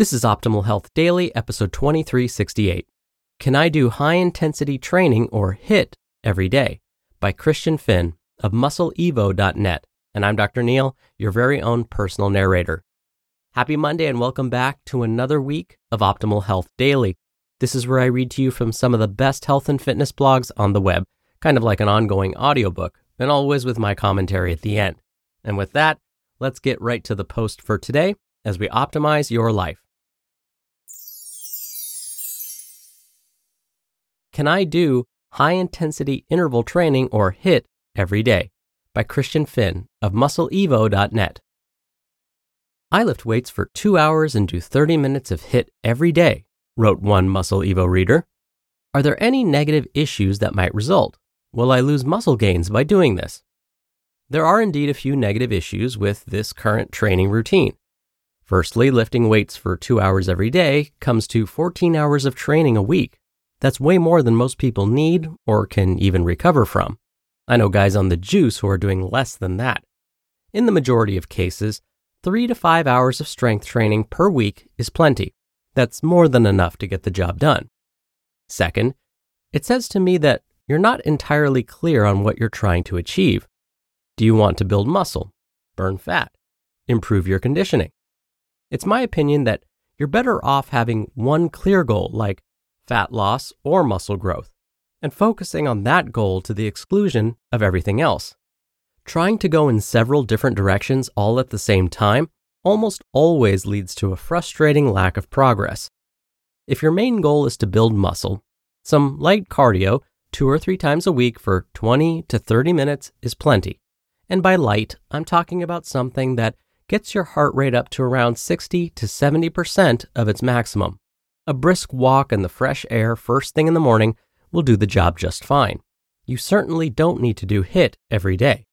This is Optimal Health Daily, episode 2368. Can I do high intensity training or HIIT every day? By Christian Finn of muscleevo.net. And I'm Dr. Neal, your very own personal narrator. Happy Monday and welcome back to another week of Optimal Health Daily. This is where I read to you from some of the best health and fitness blogs on the web, kind of like an ongoing audiobook, and always with my commentary at the end. And with that, let's get right to the post for today as we optimize your life. Can I do high intensity interval training or HIIT every day? By Christian Finn of muscleevo.net. I lift weights for two hours and do 30 minutes of HIIT every day, wrote one Muscle Evo reader. Are there any negative issues that might result? Will I lose muscle gains by doing this? There are indeed a few negative issues with this current training routine. Firstly, lifting weights for two hours every day comes to 14 hours of training a week. That's way more than most people need or can even recover from. I know guys on the juice who are doing less than that. In the majority of cases, three to five hours of strength training per week is plenty. That's more than enough to get the job done. Second, it says to me that you're not entirely clear on what you're trying to achieve. Do you want to build muscle, burn fat, improve your conditioning? It's my opinion that you're better off having one clear goal like fat loss, or muscle growth, and focusing on that goal to the exclusion of everything else. Trying to go in several different directions all at the same time almost always leads to a frustrating lack of progress. If your main goal is to build muscle, some light cardio two or three times a week for 20 to 30 minutes is plenty. And by light, I'm talking about something that gets your heart rate up to around 60 to 70% of its maximum. A brisk walk in the fresh air first thing in the morning will do the job just fine. You certainly don't need to do HIIT every day.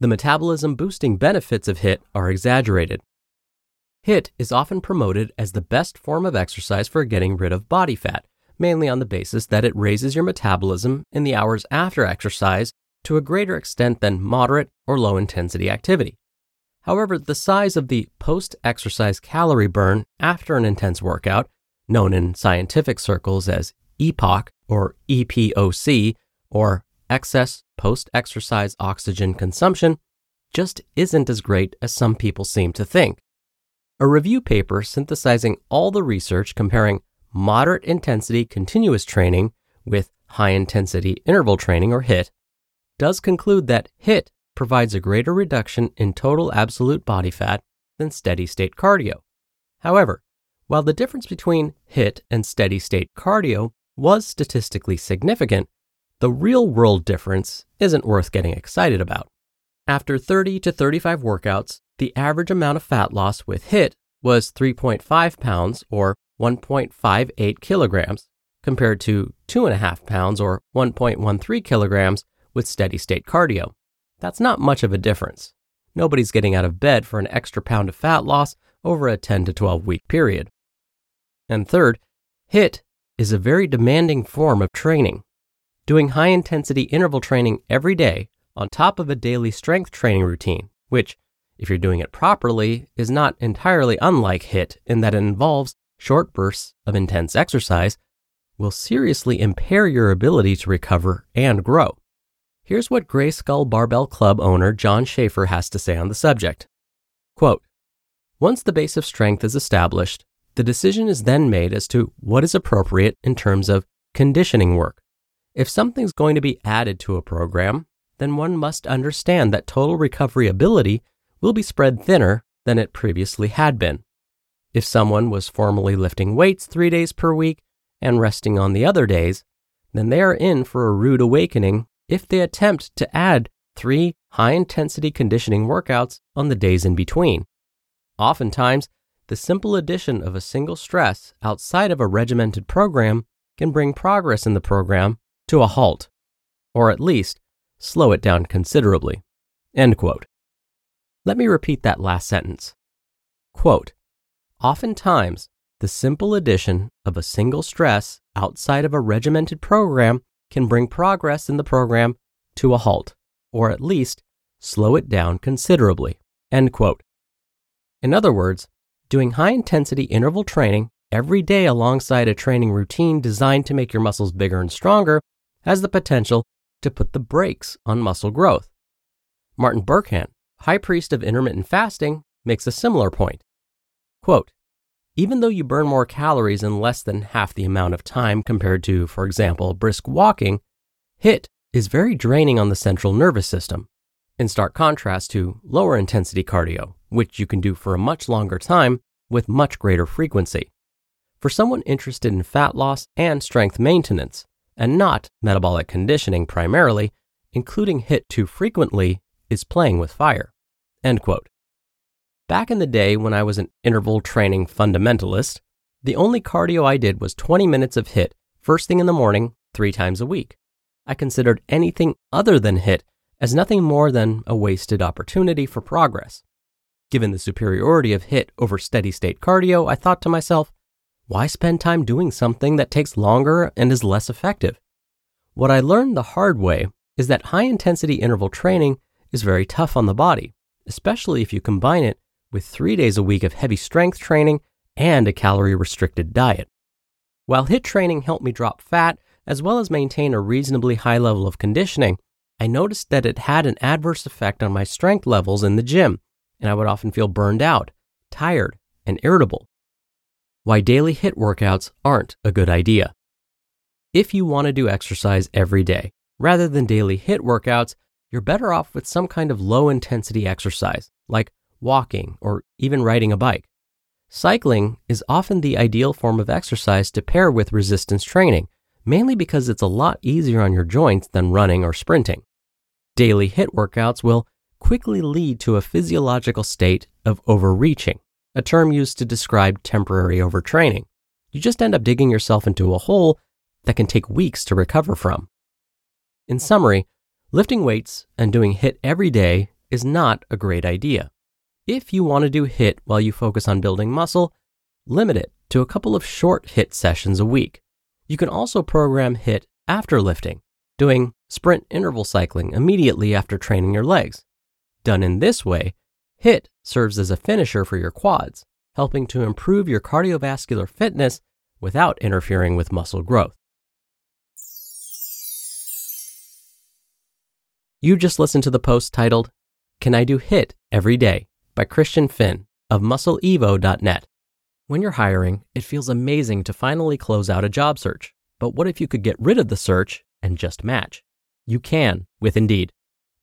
The metabolism boosting benefits of HIIT are exaggerated. HIIT is often promoted as the best form of exercise for getting rid of body fat, mainly on the basis that it raises your metabolism in the hours after exercise to a greater extent than moderate or low intensity activity. However, the size of the post exercise calorie burn after an intense workout known in scientific circles as EPOC or EPOC or excess post exercise oxygen consumption, just isn't as great as some people seem to think. A review paper synthesizing all the research comparing moderate intensity continuous training with high intensity interval training or HIIT does conclude that HIIT provides a greater reduction in total absolute body fat than steady state cardio. However, while the difference between HIIT and steady state cardio was statistically significant, the real world difference isn't worth getting excited about. After 30 to 35 workouts, the average amount of fat loss with HIIT was 3.5 pounds or 1.58 kilograms, compared to 2.5 pounds or 1.13 kilograms with steady state cardio. that's not much of a difference. Nobody's getting out of bed for an extra pound of fat loss over a 10 to 12 week period. And third, HIIT is a very demanding form of training. Doing high intensity interval training every day on top of a daily strength training routine, which, if you're doing it properly, is not entirely unlike HIIT in that it involves short bursts of intense exercise, will seriously impair your ability to recover and grow. Here's what Greyskull Barbell Club owner John Sheaffer has to say on the subject. Quote, Once the base of strength is established, the decision is then made as to what is appropriate in terms of conditioning work. If something's going to be added to a program, then one must understand that total recovery ability will be spread thinner than it previously had been. If someone was formerly lifting weights three days per week and resting on the other days, then they are in for a rude awakening if they attempt to add three high intensity conditioning workouts on the days in between. Oftentimes, the simple addition of a single stress outside of a regimented program can bring progress in the program to a halt, or at least slow it down considerably. End quote. Let me repeat that last sentence. Quote, Oftentimes, the simple addition of a single stress outside of a regimented program can bring progress in the program to a halt, or at least slow it down considerably. End quote. In other words, doing high intensity interval training every day alongside a training routine designed to make your muscles bigger and stronger has the potential to put the brakes on muscle growth. Martin Berkhan, high priest of intermittent fasting, makes a similar point. Quote, even though you burn more calories in less than half the amount of time compared to, for example, brisk walking, HIIT is very draining on the central nervous system, in stark contrast to lower intensity cardio, which you can do for a much longer time with much greater frequency. For someone interested in fat loss and strength maintenance, and not metabolic conditioning primarily, including HIIT too frequently is playing with fire. End quote. Back in the day when I was an interval training fundamentalist, the only cardio I did was 20 minutes of HIIT first thing in the morning, three times a week. I considered anything other than HIIT as nothing more than a wasted opportunity for progress. Given the superiority of HIIT over steady state cardio, I thought to myself, why spend time doing something that takes longer and is less effective? What I learned the hard way is that high intensity interval training is very tough on the body, especially if you combine it with three days a week of heavy strength training and a calorie restricted diet. While HIIT training helped me drop fat as well as maintain a reasonably high level of conditioning, I noticed that it had an adverse effect on my strength levels in the gym, and I would often feel burned out, tired, and irritable. Why daily HIIT workouts aren't a good idea. If you want to do exercise every day, rather than daily HIIT workouts, you're better off with some kind of low intensity exercise, like walking, or even riding a bike. Cycling is often the ideal form of exercise to pair with resistance training, mainly because it's a lot easier on your joints than running or sprinting. Daily HIIT workouts will quickly lead to a physiological state of overreaching, a term used to describe temporary overtraining. You just end up digging yourself into a hole that can take weeks to recover from. In summary, lifting weights and doing HIIT every day is not a great idea. If you want to do HIIT while you focus on building muscle, limit it to a couple of short HIIT sessions a week. You can also program HIIT after lifting, doing sprint interval cycling immediately after training your legs. Done in this way, HIIT serves as a finisher for your quads, helping to improve your cardiovascular fitness without interfering with muscle growth. You just listened to the post titled, Can I Do HIIT Every Day? by Christian Finn of muscleevo.net. When you're hiring, it feels amazing to finally close out a job search. But what if you could get rid of the search and just match? You can with Indeed.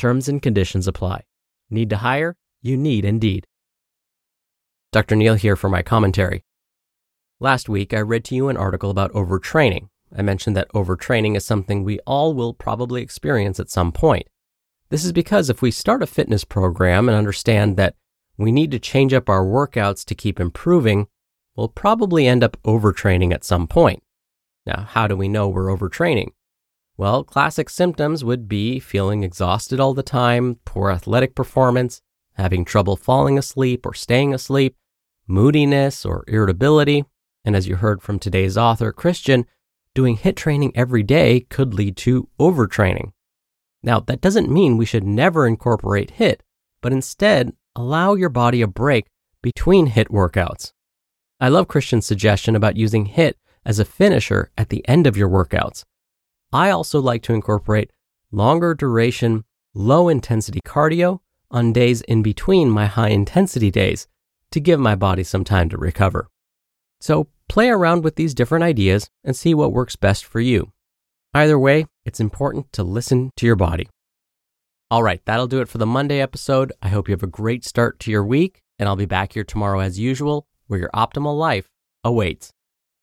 Terms and conditions apply. Need to hire? You need Indeed. Dr. Neal here for my commentary. Last week, I read to you an article about overtraining. I mentioned that overtraining is something we all will probably experience at some point. This is because if we start a fitness program and understand that we need to change up our workouts to keep improving, we'll probably end up overtraining at some point. Now, how do we know we're overtraining? Well, classic symptoms would be feeling exhausted all the time, poor athletic performance, having trouble falling asleep or staying asleep, moodiness or irritability. And as you heard from today's author, Christian, doing HIIT training every day could lead to overtraining. Now, that doesn't mean we should never incorporate HIIT, but instead allow your body a break between HIIT workouts. I love Christian's suggestion about using HIIT as a finisher at the end of your workouts. I also like to incorporate longer duration, low intensity cardio on days in between my high intensity days to give my body some time to recover. So play around with these different ideas and see what works best for you. Either way, it's important to listen to your body. All right, that'll do it for the Monday episode. I hope you have a great start to your week, and I'll be back here tomorrow as usual, where your optimal life awaits.